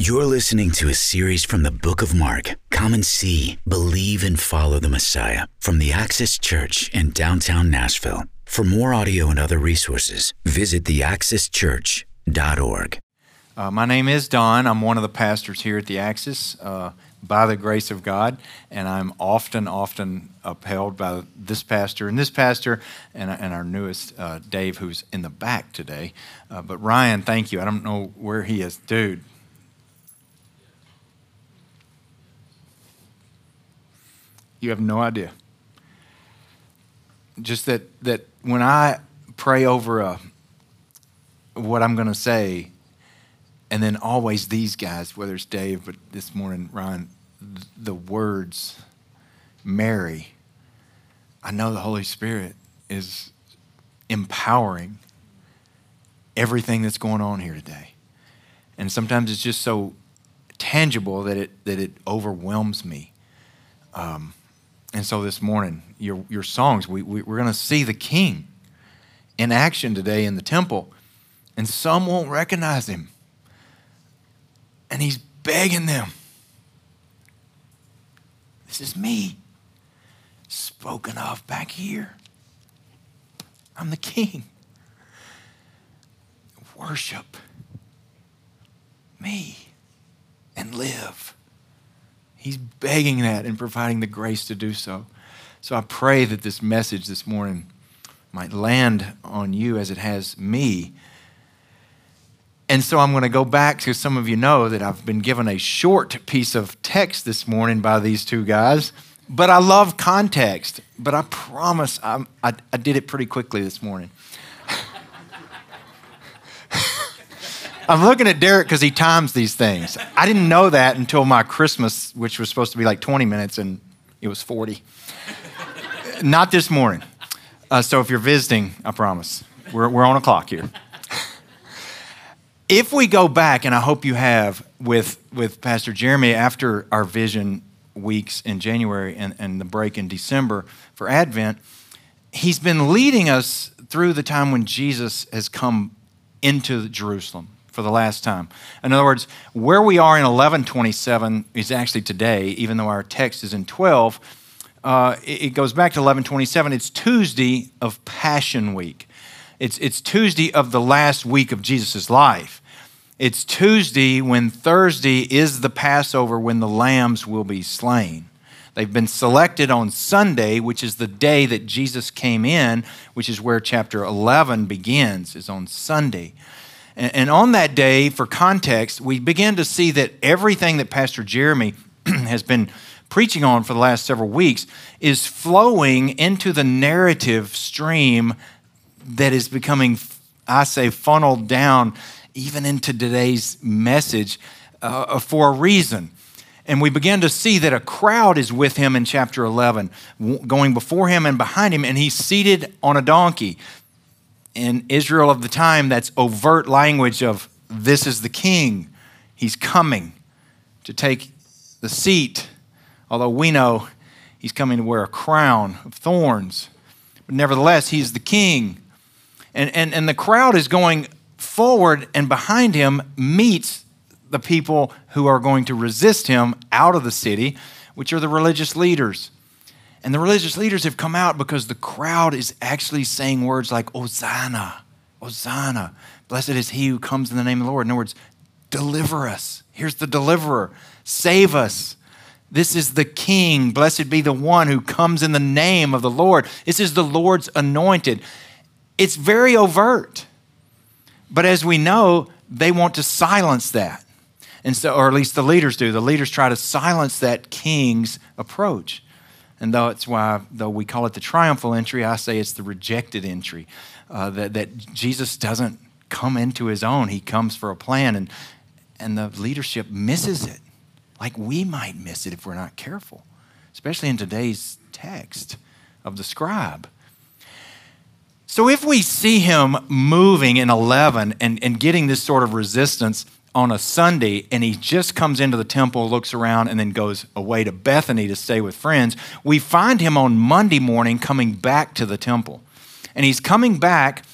You're listening to a series from the book of Mark. Come and see, believe, and follow the Messiah from the Access Church in downtown Nashville. For more audio and other resources, visit theaccesschurch.org. Uh, my name is Don. I'm one of the pastors here at the Access uh, by the grace of God, and I'm often, often upheld by this pastor and this pastor and, and our newest uh, Dave, who's in the back today. Uh, but Ryan, thank you. I don't know where he is. Dude, You have no idea. Just that, that when I pray over a, what I'm going to say, and then always these guys, whether it's Dave, but this morning, Ryan, the words, Mary, I know the Holy Spirit is empowering everything that's going on here today. And sometimes it's just so tangible that it, that it overwhelms me. Um, and so this morning, your, your songs, we, we, we're going to see the king in action today in the temple. And some won't recognize him. And he's begging them. This is me, spoken of back here. I'm the king. Worship me and live. He's begging that and providing the grace to do so. So I pray that this message this morning might land on you as it has me. And so I'm going to go back to some of you know that I've been given a short piece of text this morning by these two guys, but I love context. But I promise I, I, did it pretty quickly this morning. I'm looking at Derek because he times these things. I didn't know that until my Christmas, which was supposed to be like 20 minutes, and it was 40. Not this morning. Uh, so if you're visiting, I promise, we're, we're on a clock here. if we go back, and I hope you have, with, with Pastor Jeremy after our vision weeks in January and, and the break in December for Advent, he's been leading us through the time when Jesus has come into Jerusalem for the last time. In other words, where we are in 1127 is actually today, even though our text is in 12. Uh, it, goes back to 1127. It's Tuesday of Passion Week. It's, it's Tuesday of the last week of Jesus' life. It's Tuesday when Thursday is the Passover when the lambs will be slain. They've been selected on Sunday, which is the day that Jesus came in, which is where chapter 11 begins, is on Sunday. And on that day, for context, we begin to see that everything that Pastor Jeremy has been preaching on for the last several weeks is flowing into the narrative stream that is becoming, I say, funneled down even into today's message uh, for a reason. And we begin to see that a crowd is with him in chapter 11, going before him and behind him, and he's seated on a donkey in Israel of the time, that's overt language of this is the king. He's coming to take the seat, although we know he's coming to wear a crown of thorns. But nevertheless, he's the king. And, and, and the crowd is going forward, and behind him meets the people who are going to resist him out of the city, which are the religious leaders. And the religious leaders have come out because the crowd is actually saying words like, Hosanna, Hosanna. Blessed is he who comes in the name of the Lord. In other words, deliver us. Here's the deliverer. Save us. This is the king. Blessed be the one who comes in the name of the Lord. This is the Lord's anointed. It's very overt. But as we know, they want to silence that. And so, or at least the leaders do. The leaders try to silence that king's approach. And though it's why, though we call it the triumphal entry, I say it's the rejected entry. Uh, that, that Jesus doesn't come into his own, he comes for a plan, and, and the leadership misses it. Like we might miss it if we're not careful, especially in today's text of the scribe. So if we see him moving in 11 and, and getting this sort of resistance, on a Sunday and he just comes into the temple, looks around, and then goes away to Bethany to stay with friends, we find him on Monday morning coming back to the temple. And he's coming back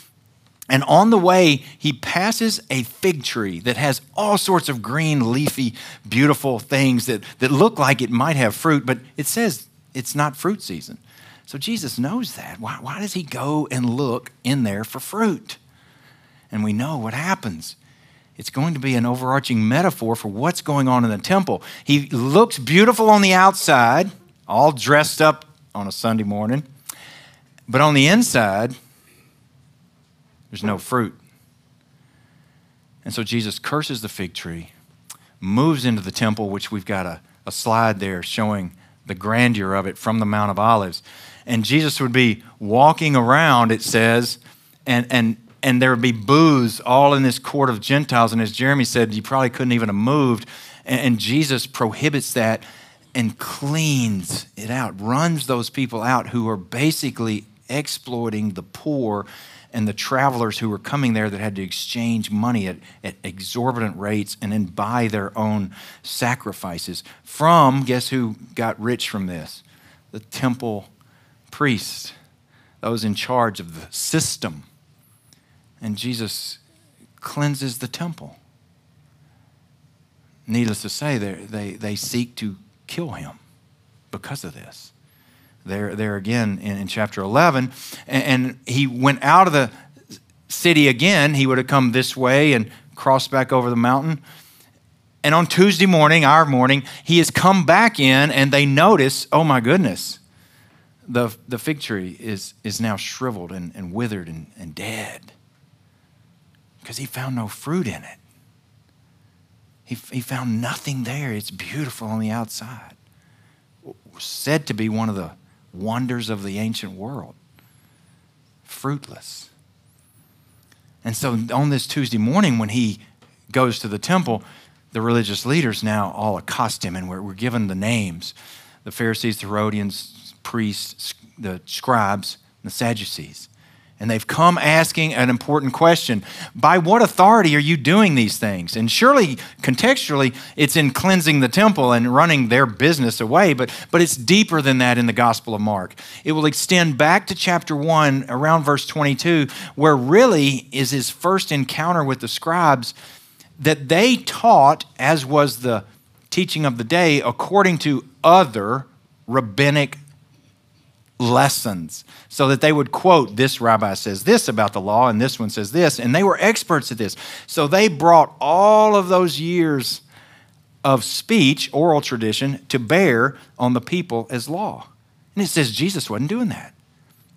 And on the way, he passes a fig tree that has all sorts of green, leafy, beautiful things that, that look like it might have fruit, but it says it's not fruit season. So Jesus knows that. Why, why does he go and look in there for fruit? And we know what happens. It's going to be an overarching metaphor for what's going on in the temple. He looks beautiful on the outside, all dressed up on a Sunday morning, but on the inside, there's no fruit. And so Jesus curses the fig tree, moves into the temple, which we've got a, a slide there showing the grandeur of it from the Mount of Olives. And Jesus would be walking around, it says, and, and, and there would be booths all in this court of Gentiles. And as Jeremy said, you probably couldn't even have moved. And, and Jesus prohibits that and cleans it out, runs those people out who are basically exploiting the poor and the travelers who were coming there that had to exchange money at, at exorbitant rates and then buy their own sacrifices from, guess who got rich from this? The temple priests, those in charge of the system. And Jesus cleanses the temple. Needless to say, they, they seek to kill him because of this there, there again in, in chapter 11. And, and he went out of the city again. He would have come this way and crossed back over the mountain. And on Tuesday morning, our morning, he has come back in and they notice, oh my goodness, the, the fig tree is, is now shriveled and, and withered and, and dead because he found no fruit in it. He, he found nothing there. It's beautiful on the outside. Said to be one of the wonders of the ancient world. Fruitless. And so on this Tuesday morning, when he goes to the temple, the religious leaders now all accost him, and we're, we're given the names the Pharisees, the Herodians, priests, the scribes, the Sadducees. And they've come asking an important question By what authority are you doing these things? And surely, contextually, it's in cleansing the temple and running their business away, but, but it's deeper than that in the Gospel of Mark. It will extend back to chapter 1, around verse 22, where really is his first encounter with the scribes that they taught, as was the teaching of the day, according to other rabbinic lessons so that they would quote this rabbi says this about the law and this one says this and they were experts at this. So they brought all of those years of speech oral tradition to bear on the people as law. And it says jesus wasn't doing that.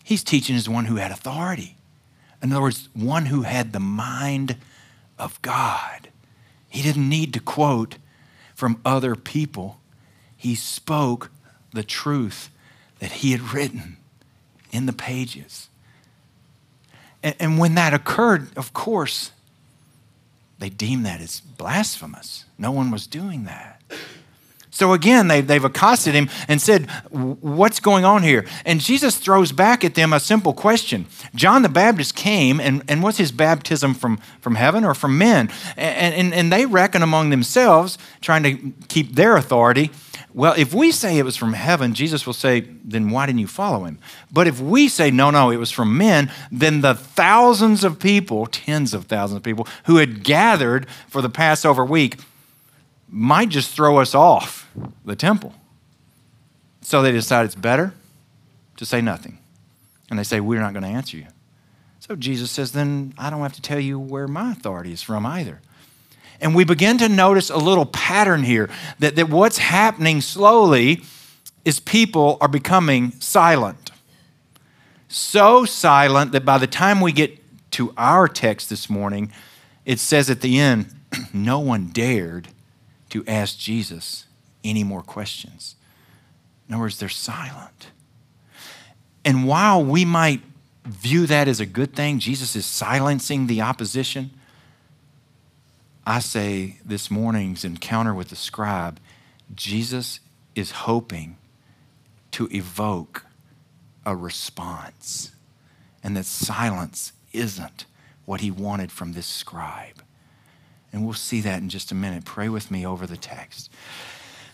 He's teaching as one who had authority. In other words one who had the mind of god. He didn't need to quote from other people. He spoke the truth that he had written in the pages. And, and when that occurred, of course, they deemed that as blasphemous. No one was doing that. So again, they've, they've accosted him and said, What's going on here? And Jesus throws back at them a simple question. John the Baptist came, and, and what's his baptism from, from heaven or from men? And, and, and they reckon among themselves, trying to keep their authority, well, if we say it was from heaven, Jesus will say, then why didn't you follow him? But if we say, no, no, it was from men, then the thousands of people, tens of thousands of people, who had gathered for the Passover week might just throw us off the temple. So they decide it's better to say nothing. And they say, we're not going to answer you. So Jesus says, then I don't have to tell you where my authority is from either. And we begin to notice a little pattern here that, that what's happening slowly is people are becoming silent. So silent that by the time we get to our text this morning, it says at the end, no one dared to ask Jesus any more questions. In other words, they're silent. And while we might view that as a good thing, Jesus is silencing the opposition. I say this morning's encounter with the scribe, Jesus is hoping to evoke a response, and that silence isn't what he wanted from this scribe. And we'll see that in just a minute. Pray with me over the text.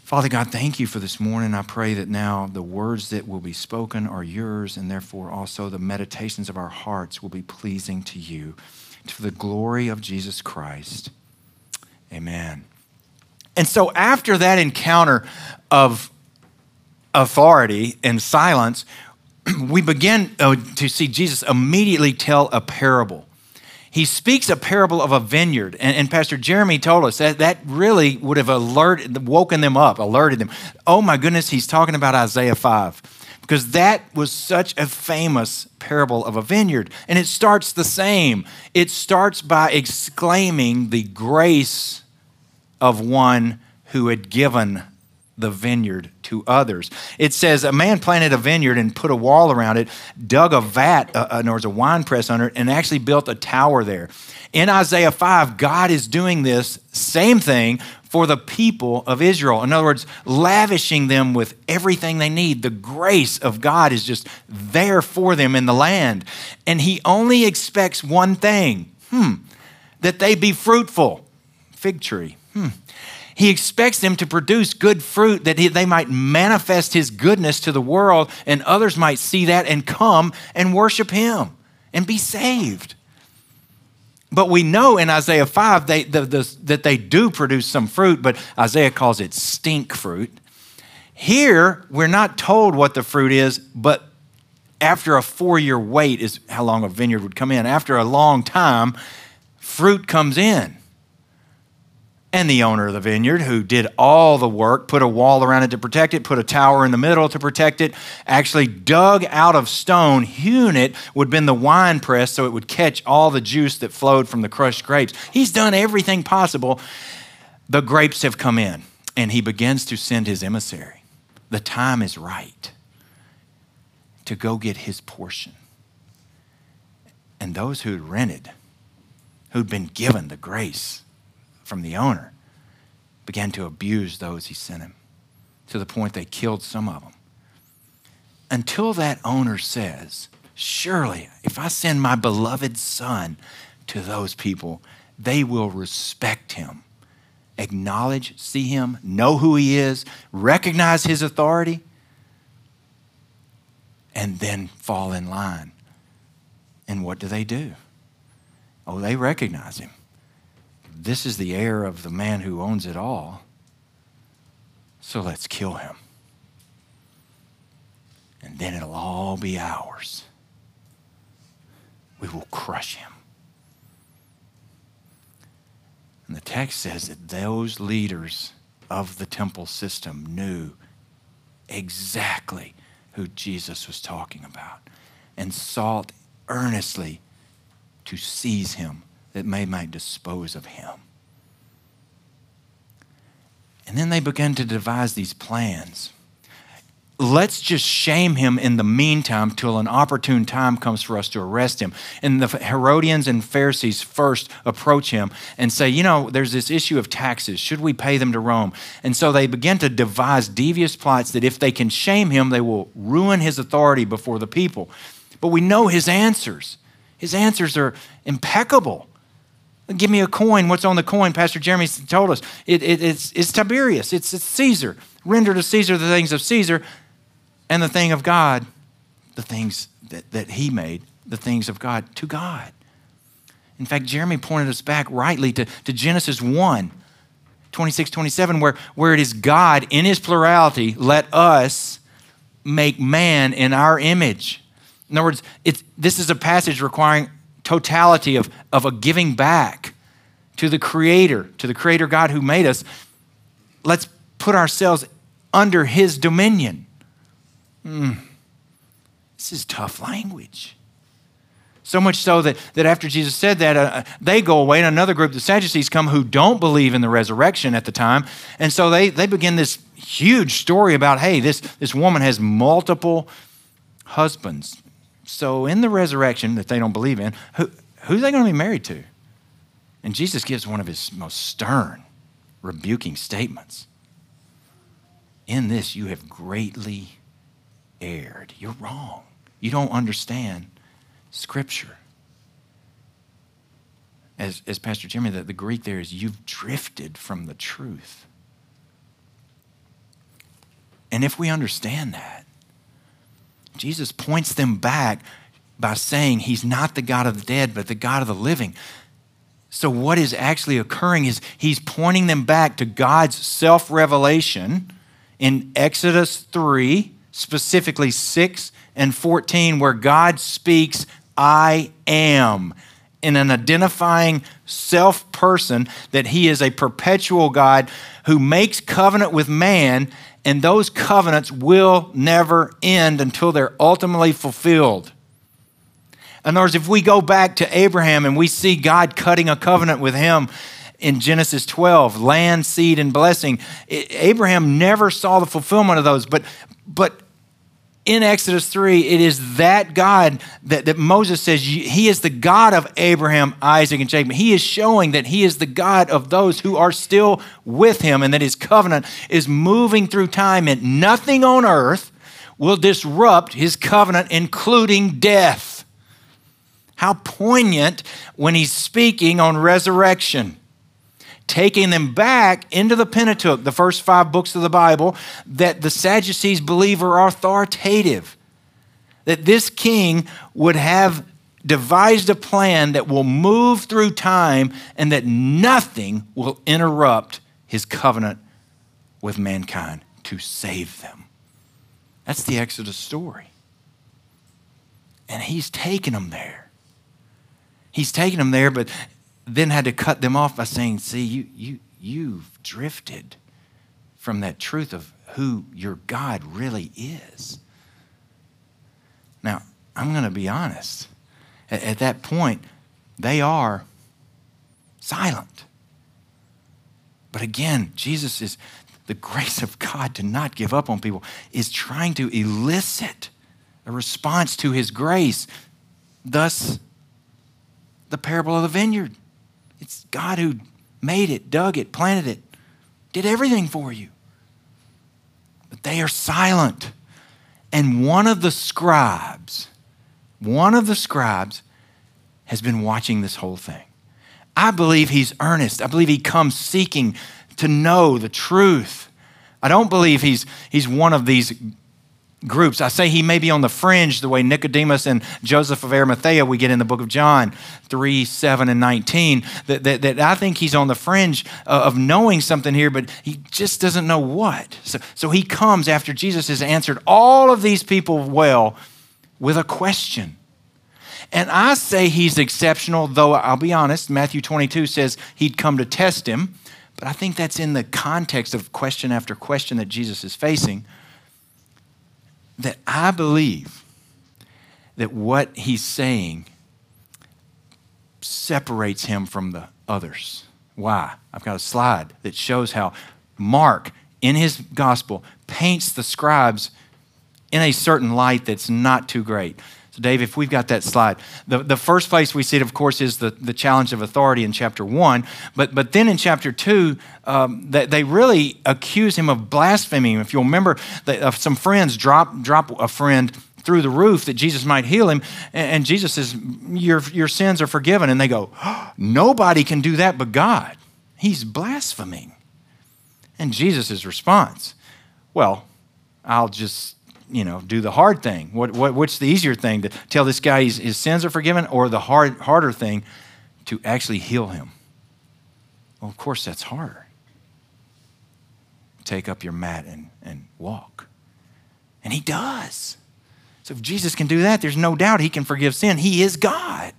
Father God, thank you for this morning. I pray that now the words that will be spoken are yours, and therefore also the meditations of our hearts will be pleasing to you, to the glory of Jesus Christ. Amen. And so, after that encounter of authority and silence, we begin uh, to see Jesus immediately tell a parable he speaks a parable of a vineyard. And, and, Pastor Jeremy told us that that really would have alerted, woken them up, alerted them. Oh my goodness, he's talking about Isaiah 5 because that was such a famous parable of a vineyard. And it starts the same. It starts by exclaiming the grace of one who had given the vineyard to others. It says a man planted a vineyard and put a wall around it, dug a vat, uh, uh, there was a wine press under it, and actually built a tower there. In Isaiah 5, God is doing this same thing for the people of Israel. In other words, lavishing them with everything they need. The grace of God is just there for them in the land. And He only expects one thing hmm, that they be fruitful. Fig tree. Hmm he expects them to produce good fruit that he, they might manifest His goodness to the world and others might see that and come and worship Him and be saved. But we know in Isaiah 5 they, the, the, that they do produce some fruit, but Isaiah calls it stink fruit. Here, we're not told what the fruit is, but after a four year wait is how long a vineyard would come in. After a long time, fruit comes in and the owner of the vineyard, who did all the work, put a wall around it to protect it, put a tower in the middle to protect it, actually dug out of stone, hewn it, would been the wine press so it would catch all the juice that flowed from the crushed grapes. He's done everything possible. The grapes have come in, and he begins to send his emissary. The time is right to go get his portion. And those who'd rented, who'd been given the grace, from the owner began to abuse those he sent him to the point they killed some of them. Until that owner says, Surely, if I send my beloved son to those people, they will respect him, acknowledge, see him, know who he is, recognize his authority, and then fall in line. And what do they do? Oh, they recognize him this is the heir of the man who owns it all. So let's kill him. And then it'll all be ours. We will crush him. And the text says that those leaders of the temple system knew exactly who Jesus was talking about and sought earnestly to seize him that they might dispose of him. And then they began to devise these plans. Let's just shame him in the meantime till an opportune time comes for us to arrest him. And the Herodians and Pharisees first approach him and say, You know, there's this issue of taxes. Should we pay them to Rome? And so they begin to devise devious plots that if they can shame him, they will ruin his authority before the people. But we know his answers. His answers are impeccable. Give me a coin. What's on the coin? Pastor Jeremy told us it, it, it's, it's Tiberius, it's, it's Caesar. Render to Caesar the things of Caesar and the thing of God, the things that, that he made, the things of God to God. In fact, Jeremy pointed us back rightly to, to Genesis 1, 26, 27, where, where it is God in his plurality, let us make man in our image. In other words, it's, this is a passage requiring totality of, of a giving back to the Creator, to the Creator God who made us, let's put ourselves under His dominion. Mm. This is tough language. So much so that, that after Jesus said that, uh, they go away, and another group, the Sadducees, come who don't believe in the resurrection at the time. And so they, they begin this huge story about hey, this, this woman has multiple husbands. So, in the resurrection that they don't believe in, who, who are they going to be married to? And Jesus gives one of his most stern, rebuking statements. In this, you have greatly erred. You're wrong. You don't understand Scripture. As, as Pastor Jimmy, the, the Greek there is you've drifted from the truth. And if we understand that, Jesus points them back by saying he's not the God of the dead, but the God of the living. So, what is actually occurring is he's pointing them back to God's self revelation in Exodus 3, specifically 6 and 14, where God speaks, I am, in an identifying self person that he is a perpetual God who makes covenant with man, and those covenants will never end until they're ultimately fulfilled. In other words, if we go back to Abraham and we see God cutting a covenant with him in Genesis 12, land, seed, and blessing, Abraham never saw the fulfillment of those. But, but in Exodus 3, it is that God that, that Moses says he is the God of Abraham, Isaac, and Jacob. He is showing that he is the God of those who are still with him and that his covenant is moving through time and nothing on earth will disrupt his covenant, including death. How poignant when he's speaking on resurrection, taking them back into the Pentateuch, the first five books of the Bible, that the Sadducees believe are authoritative. That this king would have devised a plan that will move through time and that nothing will interrupt his covenant with mankind to save them. That's the Exodus story. And he's taken them there. He's taken them there, but then had to cut them off by saying, See, you, you, you've drifted from that truth of who your God really is. Now, I'm going to be honest. At, at that point, they are silent. But again, Jesus is the grace of God to not give up on people, is trying to elicit a response to his grace. Thus, the parable of the vineyard. It's God who made it, dug it, planted it, did everything for you. But they are silent. And one of the scribes, one of the scribes has been watching this whole thing. I believe he's earnest. I believe he comes seeking to know the truth. I don't believe he's, he's one of these groups. I say he may be on the fringe the way Nicodemus and Joseph of Arimathea we get in the book of John 3, 7, and 19. That, that, that I think he's on the fringe uh, of knowing something here, but he just doesn't know what. So, so he comes after Jesus has answered all of these people well with a question. And I say he's exceptional, though I'll be honest, Matthew 22 says he'd come to test him. But I think that's in the context of question after question that Jesus is facing that I believe that what he's saying separates him from the others. Why? I've got a slide that shows how Mark, in his gospel, paints the scribes in a certain light that's not too great. So, Dave, if we've got that slide, the, the first place we see it, of course, is the, the challenge of authority in chapter one. But, but then in chapter two, um, they, they really accuse him of blaspheming. If you'll remember, that, uh, some friends drop, drop a friend through the roof that Jesus might heal him. And, and Jesus says, your, your sins are forgiven. And they go, Nobody can do that but God. He's blaspheming. And Jesus' response, Well, I'll just you know, do the hard thing? What, what, what's the easier thing to tell this guy his, his sins are forgiven, or the hard, harder thing to actually heal him? Well, of course, that's harder. Take up your mat and, and walk. And he does. So if Jesus can do that, there's no doubt he can forgive sin. He is God.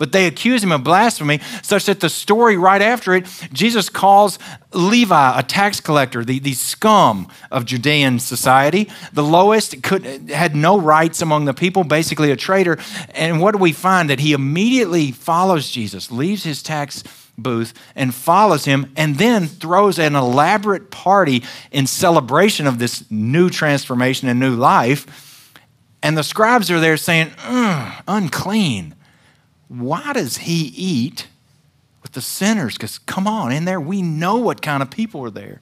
But they accuse him of blasphemy, such that the story right after it, Jesus calls Levi a tax collector, the, the scum of Judean society, the lowest, could, had no rights among the people, basically a traitor. And what do we find? That he immediately follows Jesus, leaves his tax booth and follows him, and then throws an elaborate party in celebration of this new transformation and new life. And the scribes are there saying, unclean why does he eat with the sinners? Because come on, in there, we know what kind of people are there.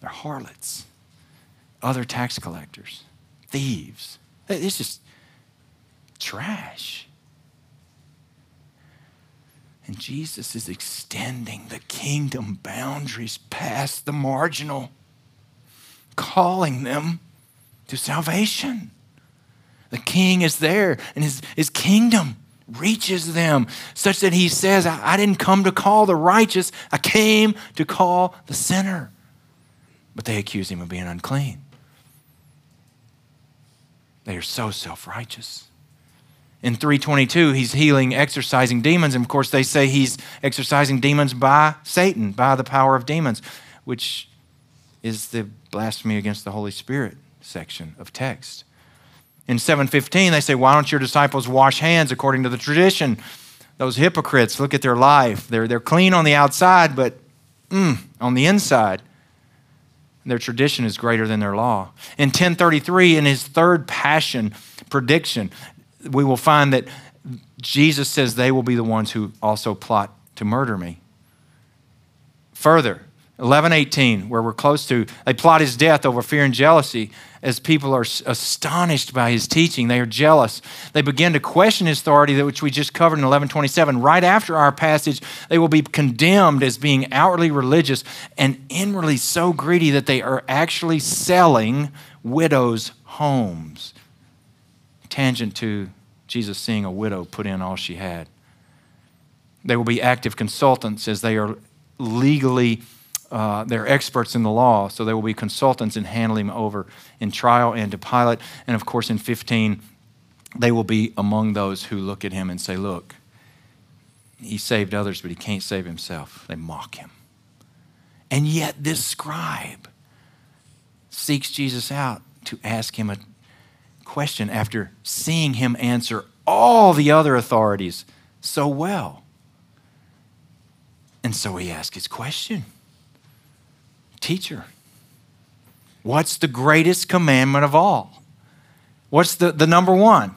They're harlots, other tax collectors, thieves. It's just trash. And Jesus is extending the kingdom boundaries past the marginal. calling them to salvation. The king is there, and his, his kingdom reaches them, such that he says, I, I didn't come to call the righteous, I came to call the sinner. But they accuse him of being unclean. They are so self righteous. In 322, he's healing, exorcising demons. And of course, they say he's exorcising demons by Satan, by the power of demons, which is the blasphemy against the Holy Spirit section of text. In 715, they say, Why don't your disciples wash hands according to the tradition? Those hypocrites, look at their life. They're, they're clean on the outside, but mm, on the inside, their tradition is greater than their law. In 1033, in his third passion prediction, we will find that Jesus says they will be the ones who also plot to murder me. Further, 1118, where we're close to, they plot his death over fear and jealousy as people are astonished by his teaching. They are jealous. They begin to question his authority, which we just covered in 1127. Right after our passage, they will be condemned as being outwardly religious and inwardly so greedy that they are actually selling widows' homes. Tangent to Jesus seeing a widow put in all she had. They will be active consultants as they are legally uh, they're experts in the law, so they will be consultants in handling him over in trial and to Pilate. And of course, in 15, they will be among those who look at him and say, Look, he saved others, but he can't save himself. They mock him. And yet, this scribe seeks Jesus out to ask him a question after seeing him answer all the other authorities so well. And so he asks his question Teacher, what's the greatest commandment of all? What's the, the number one?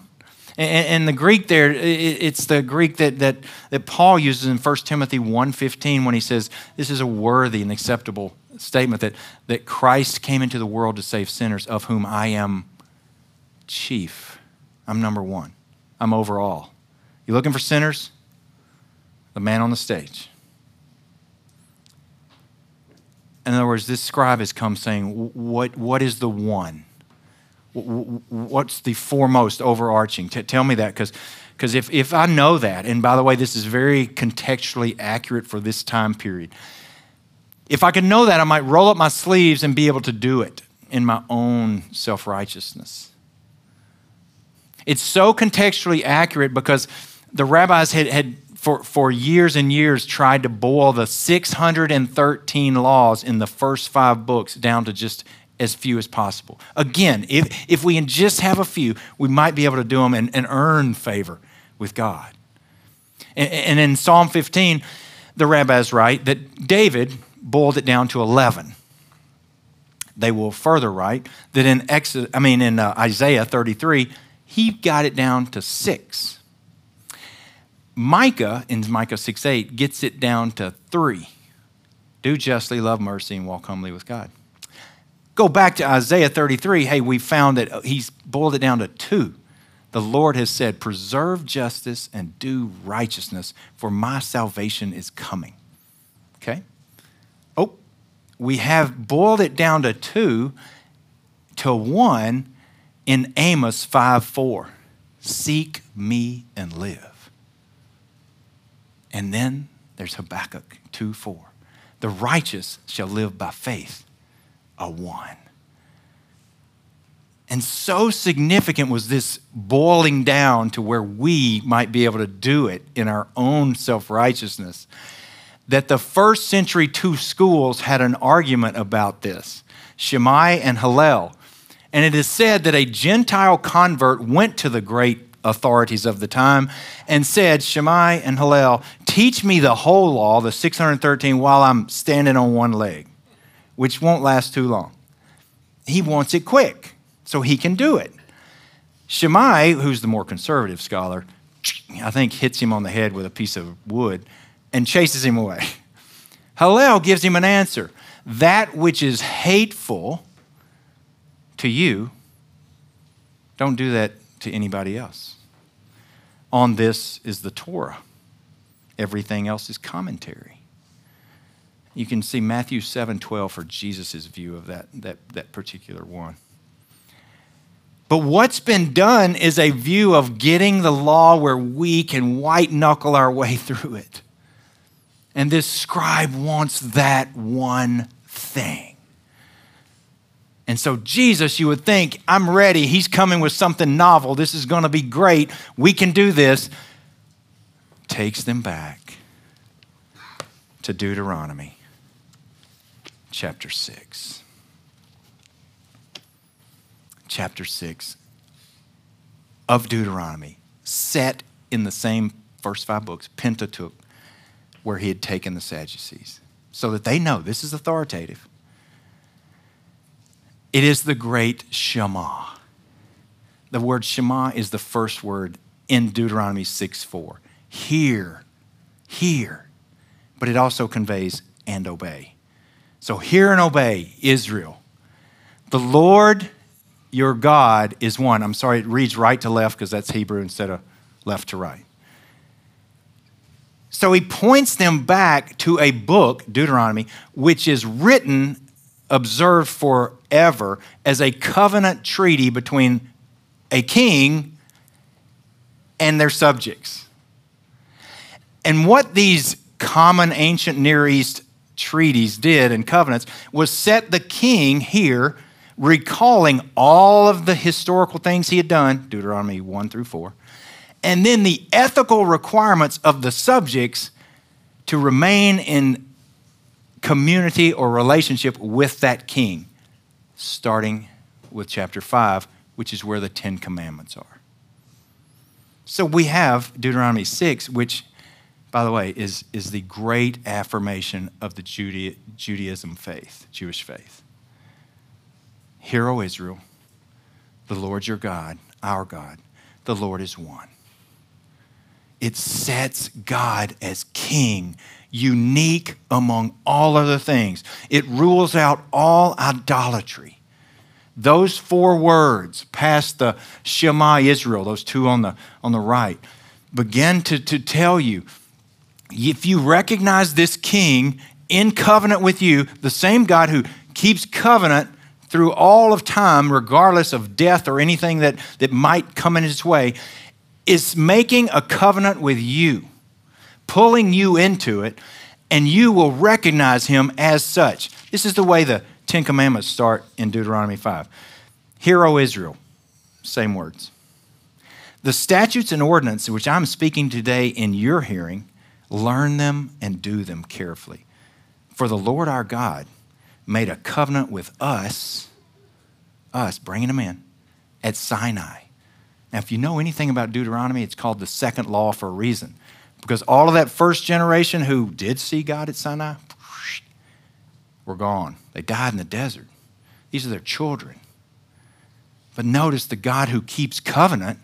And, the Greek there, it's the Greek that, that, that Paul uses in 1 Timothy 1.15 when he says, this is a worthy and acceptable statement that, that Christ came into the world to save sinners, of whom I am chief. I'm number one. I'm over all. You looking for sinners? The man on the stage. In other words, this scribe has come saying, What, what is the one? What's the foremost overarching? T- tell me that, because if, if I know that, and by the way, this is very contextually accurate for this time period, if I could know that, I might roll up my sleeves and be able to do it in my own self righteousness. It's so contextually accurate because the rabbis had, had for, for years and years tried to boil the 613 laws in the first five books down to just as few as possible. Again, if, if we just have a few, we might be able to do them and, and earn favor with God. And, and in Psalm 15, the rabbis write that David boiled it down to 11. They will further write that in Exodus, I mean in uh, Isaiah 33, he got it down to six. Micah in Micah 6 8 gets it down to three do justly, love mercy, and walk humbly with God. Go back to Isaiah 33. Hey, we found that uh, he's boiled it down to two. The Lord has said, Preserve justice and do righteousness, for my salvation is coming. Okay? Oh, we have boiled it down to two to one in Amos 5 4. Seek me and live. And then there's Habakkuk 2 4. The righteous shall live by faith, a one. And so significant was this boiling down to where we might be able to do it in our own self righteousness that the first century two schools had an argument about this Shammai and Hillel. And it is said that a Gentile convert went to the great authorities of the time and said, Shammai and Hillel, teach me the whole law, the 613, while I'm standing on one leg, which won't last too long. He wants it quick so he can do it. Shammai, who's the more conservative scholar, I think hits him on the head with a piece of wood and chases him away. Hillel gives him an answer. That which is hateful to you, don't do that to anybody else. On this is the Torah, everything else is commentary. You can see Matthew 7 12 for Jesus' view of that, that, that particular one. But what's been done is a view of getting the law where we can white knuckle our way through it. And this scribe wants that one thing. And so, Jesus, you would think, I'm ready. He's coming with something novel. This is going to be great. We can do this. Takes them back to Deuteronomy chapter 6. Chapter 6 of Deuteronomy, set in the same first five books, Pentateuch, where he had taken the Sadducees, so that they know this is authoritative. It is the great Shema. The word Shema is the first word in Deuteronomy 6 4. Hear, hear. But it also conveys and obey. So hear and obey, Israel. The Lord your God is one. I'm sorry, it reads right to left because that's Hebrew instead of left to right. So he points them back to a book, Deuteronomy, which is written, observed forever as a covenant treaty between a king and their subjects. And what these common ancient Near East treaties did and covenants was set the king here recalling all of the historical things he had done, Deuteronomy 1 through 4, and then the ethical requirements of the subjects to remain in community or relationship with that king, starting with chapter 5, which is where the Ten Commandments are. So we have Deuteronomy 6, which, by the way, is, is the great affirmation of the Judaism faith, Jewish faith. Hear, O Israel, the Lord your God, our God, the Lord is one it sets God as king, unique among all other things. It rules out all idolatry. Those four words, past the Shema Israel, those two on the, on the right, begin to, to tell you if you recognize this king in covenant with you, the same God who keeps covenant through all of time, regardless of death or anything that, that might come in his way, is making a covenant with you, pulling you into it, and you will recognize him as such. This is the way the Ten Commandments start in Deuteronomy 5. Hear, O Israel, same words. The statutes and ordinances which I'm speaking today in your hearing, learn them and do them carefully. For the Lord our God made a covenant with us, us, bringing them in, at Sinai now, if you know anything about Deuteronomy, it's called the second law for a reason. Because all of that first generation who did see God at Sinai were gone. They died in the desert. These are their children. But notice the God who keeps covenant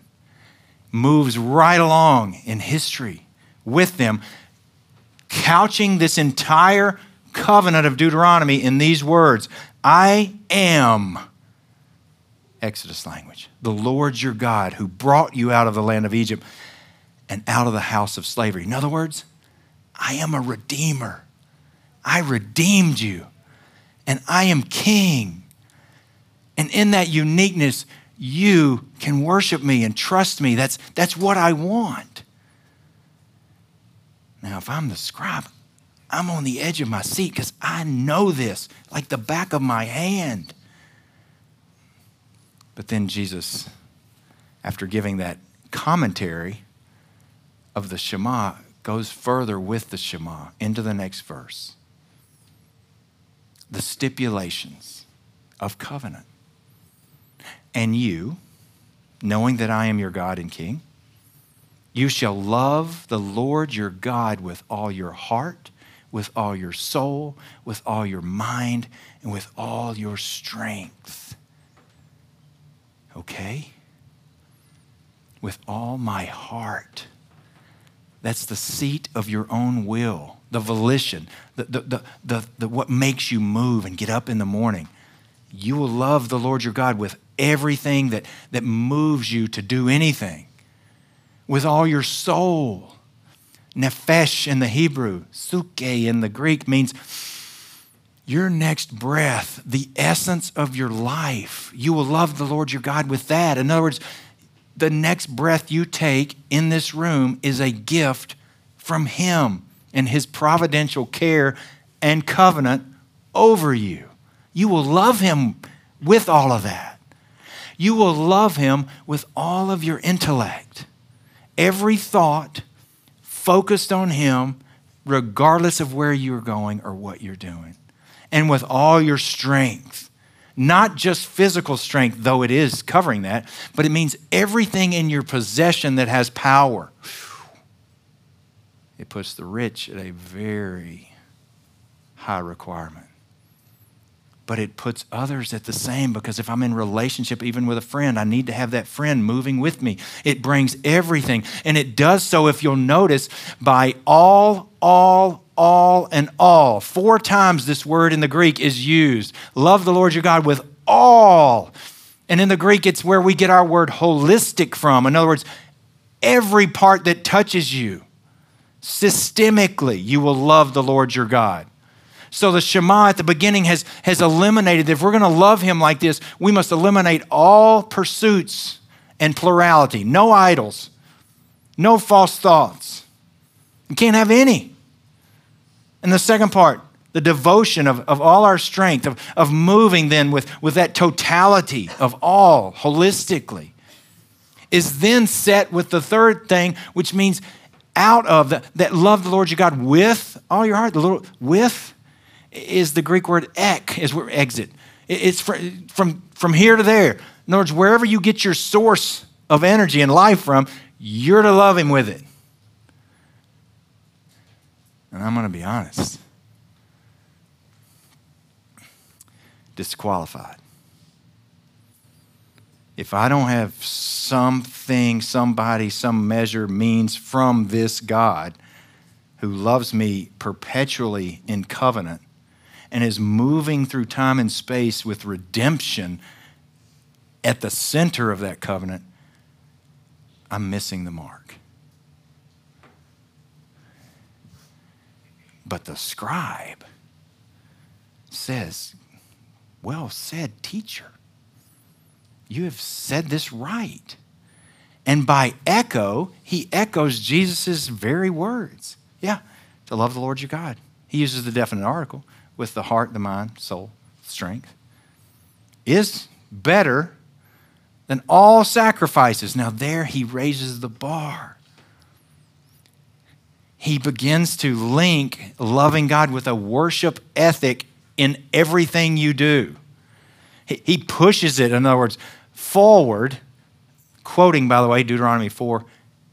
moves right along in history with them, couching this entire covenant of Deuteronomy in these words I am Exodus language. The Lord your God who brought you out of the land of Egypt and out of the house of slavery. In other words, I am a redeemer. I redeemed you and I am king. And in that uniqueness, you can worship me and trust me. That's, that's what I want. Now, if I'm the scribe, I'm on the edge of my seat because I know this like the back of my hand. But then Jesus, after giving that commentary of the Shema, goes further with the Shema into the next verse. The stipulations of covenant. And you, knowing that I am your God and King, you shall love the Lord your God with all your heart, with all your soul, with all your mind, and with all your strength okay? With all my heart. That's the seat of your own will, the volition, the, the, the, the, what makes you move and get up in the morning. You will love the Lord your God with everything that, that moves you to do anything, with all your soul. Nefesh in the Hebrew, psuche in the Greek means your next breath, the essence of your life. You will love the Lord your God with that. In other words, the next breath you take in this room is a gift from Him and His providential care and covenant over you. You will love Him with all of that. You will love Him with all of your intellect. Every thought focused on Him, regardless of where you're going or what you're doing and with all your strength. Not just physical strength, though it is covering that, but it means everything in your possession that has power. It puts the rich at a very high requirement. But it puts others at the same because if I'm in relationship even with a friend, I need to have that friend moving with me. It brings everything. And it does so, if you'll notice, by all, all, all and all. Four times this word in the Greek is used. Love the Lord your God with all. And in the Greek, it's where we get our word holistic from. In other words, every part that touches you, systemically, you will love the Lord your God. So the Shema at the beginning has, has eliminated, if we're going to love him like this, we must eliminate all pursuits and plurality. No idols, no false thoughts. You can't have any. And the second part, the devotion of, of all our strength, of, of moving then with, with that totality of all holistically, is then set with the third thing, which means out of the, that love the Lord your God with all your heart. The little with is the Greek word ek, is where exit. It's from, from, from here to there. In other words, wherever you get your source of energy and life from, you're to love him with it. And I'm going to be honest disqualified. If I don't have something, somebody, some measure, means from this God who loves me perpetually in covenant and is moving through time and space with redemption at the center of that covenant, I'm missing the mark. But the scribe says, Well said, teacher. You have said this right. And by echo, he echoes Jesus' very words. Yeah, to love the Lord your God. He uses the definite article with the heart, the mind, soul, strength. Is better than all sacrifices. Now, there he raises the bar he begins to link loving God with a worship ethic in everything you do. He pushes it, in other words, forward, quoting, by the way, Deuteronomy 4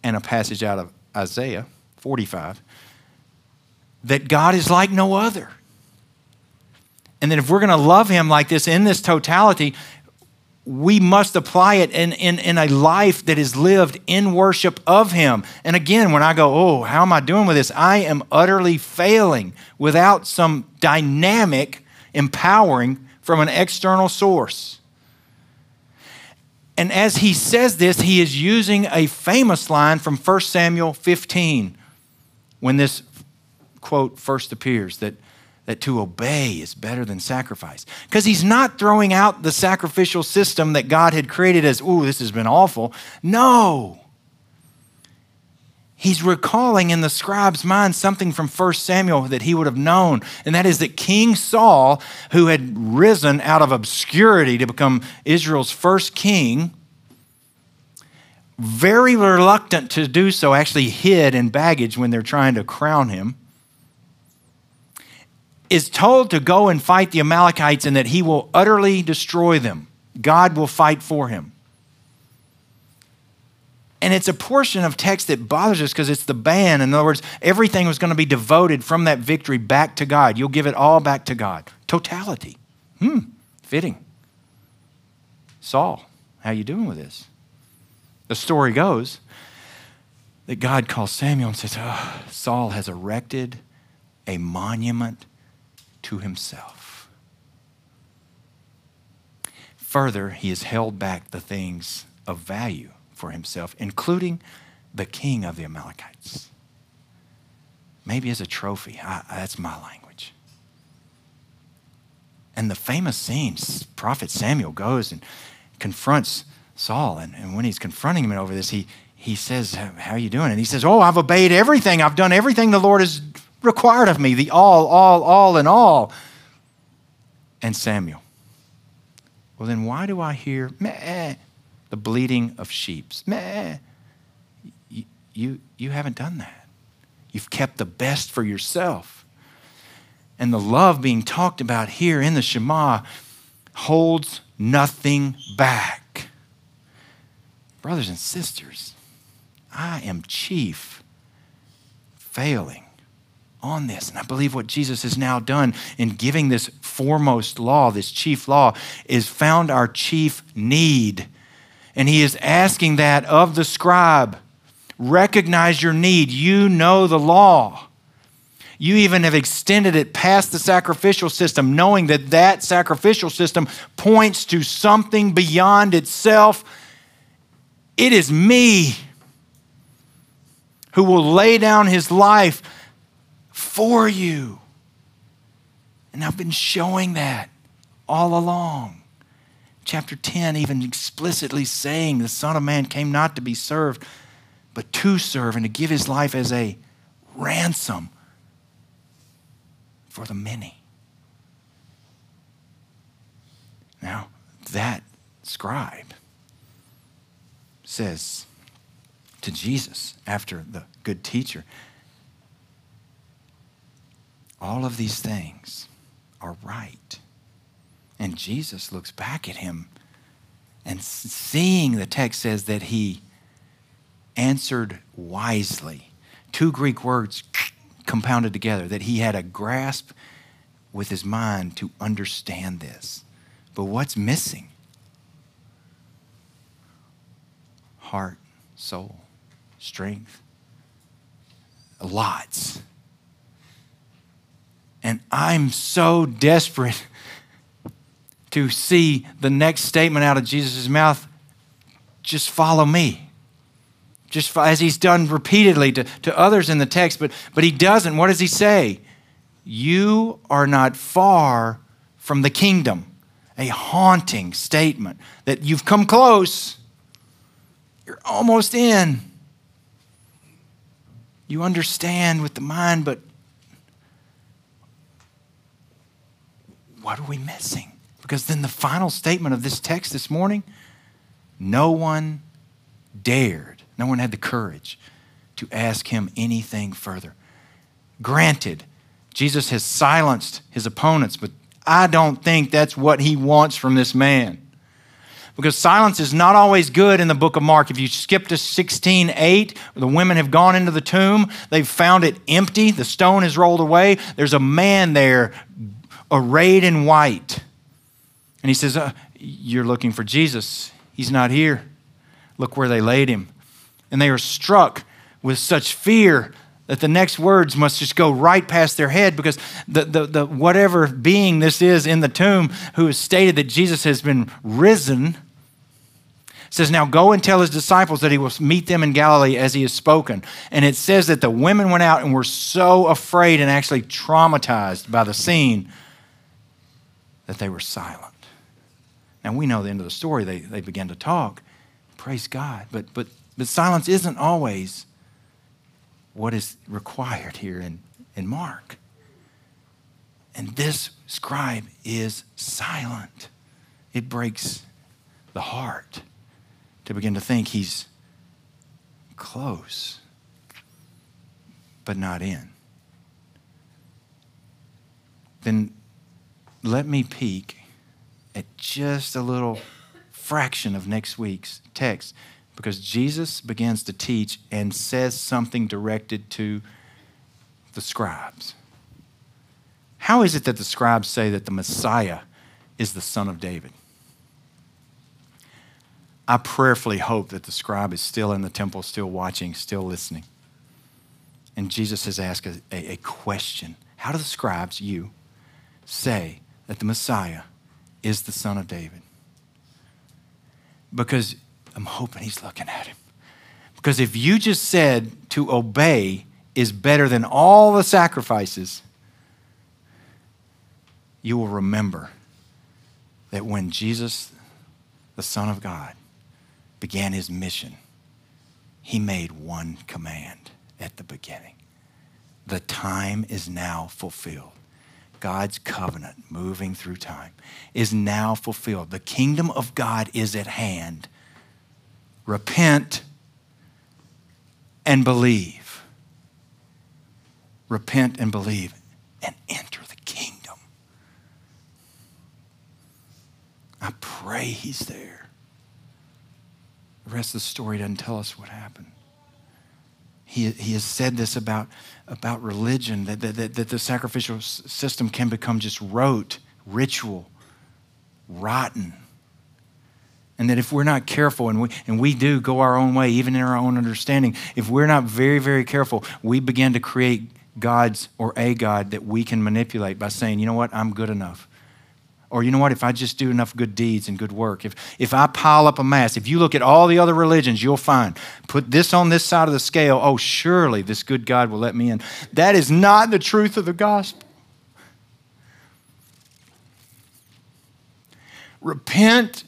and a passage out of Isaiah 45, that God is like no other. And that if we're going to love him like this in this totality, we must apply it in, in, in a life that is lived in worship of Him. And again, when I go, oh, how am I doing with this? I am utterly failing without some dynamic empowering from an external source. And as he says this, he is using a famous line from 1 Samuel 15 when this quote first appears that that to obey is better than sacrifice. Because he's not throwing out the sacrificial system that God had created as, ooh, this has been awful. No. He's recalling in the scribe's mind something from 1 Samuel that he would have known, and that is that King Saul, who had risen out of obscurity to become Israel's first king, very reluctant to do so, actually hid in baggage when they're trying to crown him is told to go and fight the Amalekites and that he will utterly destroy them. God will fight for him. And it's a portion of text that bothers us because it's the ban. In other words, everything was going to be devoted from that victory back to God. You'll give it all back to God. Totality. Hmm, fitting. Saul, how you doing with this? The story goes that God calls Samuel and says, oh, Saul has erected a monument to himself. Further, he has held back the things of value for himself, including the king of the Amalekites. Maybe as a trophy. I, that's my language. and the famous scene, Prophet Samuel goes and confronts Saul. And, and when he's confronting him over this, he, he says, How are you doing? And he says, Oh, I've obeyed everything. I've done everything the Lord has required of me, the all, all, all, and all. And Samuel, Well, then why do I hear meh, the bleating of sheep? Meh. You, you, you haven't done that. You've kept the best for yourself. And the love being talked about here in the Shema holds nothing back. Brothers and sisters, I am chief failing on this. And I believe what Jesus has now done in giving this foremost law, this chief law, is found our chief need. And he is asking that of the scribe. Recognize your need. You know the law. You even have extended it past the sacrificial system, knowing that that sacrificial system points to something beyond itself. It is me who will lay down his life for you. And I've been showing that all along. Chapter 10, even explicitly saying the Son of Man came not to be served, but to serve and to give his life as a ransom for the many. Now, that scribe says, to Jesus after the good teacher. All of these things are right. And Jesus looks back at him and seeing the text says that he answered wisely. Two Greek words compounded together, that he had a grasp with his mind to understand this. But what's missing? Heart, soul strength. Lots. And I'm so desperate to see the next statement out of Jesus' mouth just follow me. Just as he's done repeatedly to, to others in the text, but, but he doesn't. What does he say? You are not far from the kingdom. A haunting statement that you've come close, you're almost in. You understand with the mind, but what are we missing? Because then the final statement of this text this morning no one dared, no one had the courage to ask him anything further. Granted, Jesus has silenced his opponents, but I don't think that's what he wants from this man because silence is not always good in the book of Mark. If you skip to 16 8, the women have gone into the tomb, they've found it empty, the stone is rolled away. There's a man there arrayed in white. And he says, uh, You're looking for Jesus. He's not here. Look where they laid him. And they are struck with such fear that the next words must just go right past their head because the, the, the whatever being this is in the tomb who has stated that Jesus has been risen says, Now go and tell his disciples that he will meet them in Galilee as he has spoken. And it says that the women went out and were so afraid and actually traumatized by the scene that they were silent. Now we know the end of the story. They, they began to talk. Praise God. But, but, but silence isn't always what is required here in, in Mark. And this scribe is silent. It breaks the heart to begin to think he's close, but not in. Then let me peek at just a little fraction of next week's text because Jesus begins to teach and says something directed to the scribes. How is it that the scribes say that the Messiah is the son of David? I prayerfully hope that the scribe is still in the temple, still watching, still listening. And Jesus has asked a, a, question How do the scribes, you, say that the Messiah is the son of David? Because I'm hoping he's looking at him. Because if you just said to obey is better than all the sacrifices, you will remember that when Jesus, the Son of God, began his mission, he made one command at the beginning. The time is now fulfilled. God's covenant moving through time is now fulfilled. The kingdom of God is at hand. Repent and believe. Repent and believe and enter the kingdom. I pray he's there. The rest of the story doesn't tell us what happened. He, he has said this about, about religion, that, that, that the sacrificial system can become just rote, ritual, rotten. And that if we're not careful, and we, and we do go our own way, even in our own understanding, if we're not very, very careful, we begin to create gods or a God that we can manipulate by saying, you know what, I'm good enough. Or you know what, if I just do enough good deeds and good work, if, if I pile up a mass, if you look at all the other religions, you'll find, put this on this side of the scale, oh, surely this good God will let me in. That is not the truth of the gospel. Repent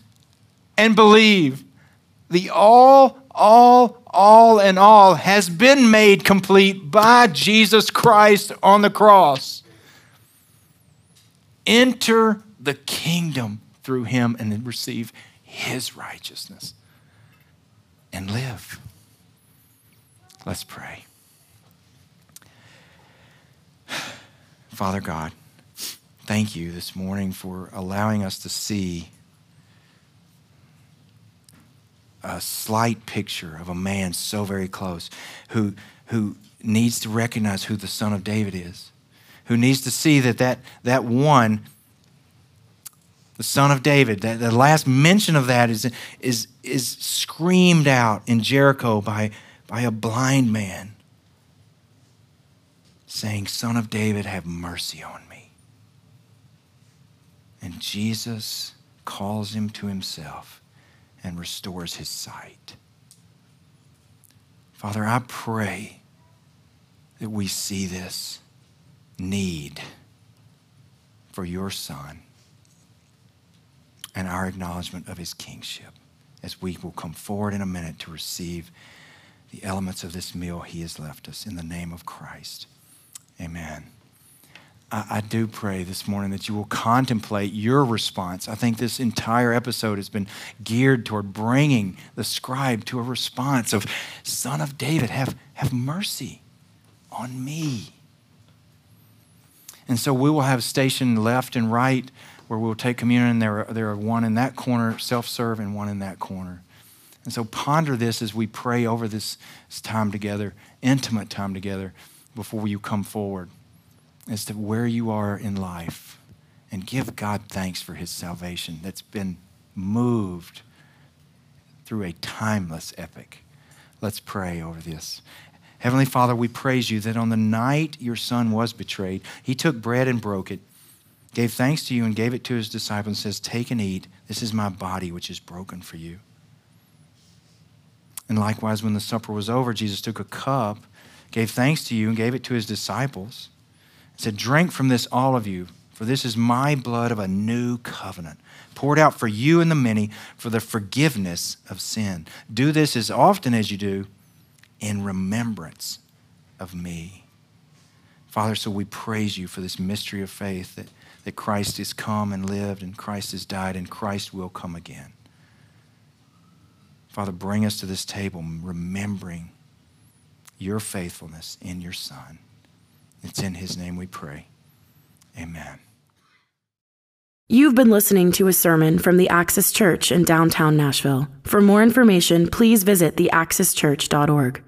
and believe. The all, all, all, and all has been made complete by Jesus Christ on the cross. Enter the kingdom through him and receive his righteousness and live. Let's pray. Father God, thank you this morning for allowing us to see a slight picture of a man so very close who, who needs to recognize who the son of David is, who needs to see that that, that one the son of David. That, the last mention of that is, is, is screamed out in Jericho by, by a blind man saying, Son of David, have mercy on me. And Jesus calls him to himself and restores his sight. Father, I pray that we see this need for your son and our acknowledgement of his kingship as we will come forward in a minute to receive the elements of this meal he has left us in the name of Christ. Amen. I, do pray this morning that you will contemplate your response. I think this entire episode has been geared toward bringing the scribe to a response of, Son of David, have, have mercy on me. And so we will have stationed left and right where we'll take communion. There are, there are one in that corner, self serve, and one in that corner. And so ponder this as we pray over this, time together, intimate time together, before you come forward as to where you are in life. And give God thanks for his salvation that's been moved through a timeless epic. Let's pray over this. Heavenly Father, we praise you that on the night your son was betrayed, he took bread and broke it gave thanks to you and gave it to his disciples and says, Take and eat. This is my body, which is broken for you. And likewise, when the supper was over, Jesus took a cup, gave thanks to you, and gave it to his disciples. And said, Drink from this, all of you, for this is my blood of a new covenant, poured out for you and the many for the forgiveness of sin. Do this as often as you do in remembrance of me. Father, so we praise you for this mystery of faith that that Christ has come and lived, and Christ has died, and Christ will come again. Father, bring us to this table remembering your faithfulness in your Son. It's in his name we pray. Amen. You've been listening to a sermon from the Axis Church in downtown Nashville. For more information, please visit theaxischurch.org.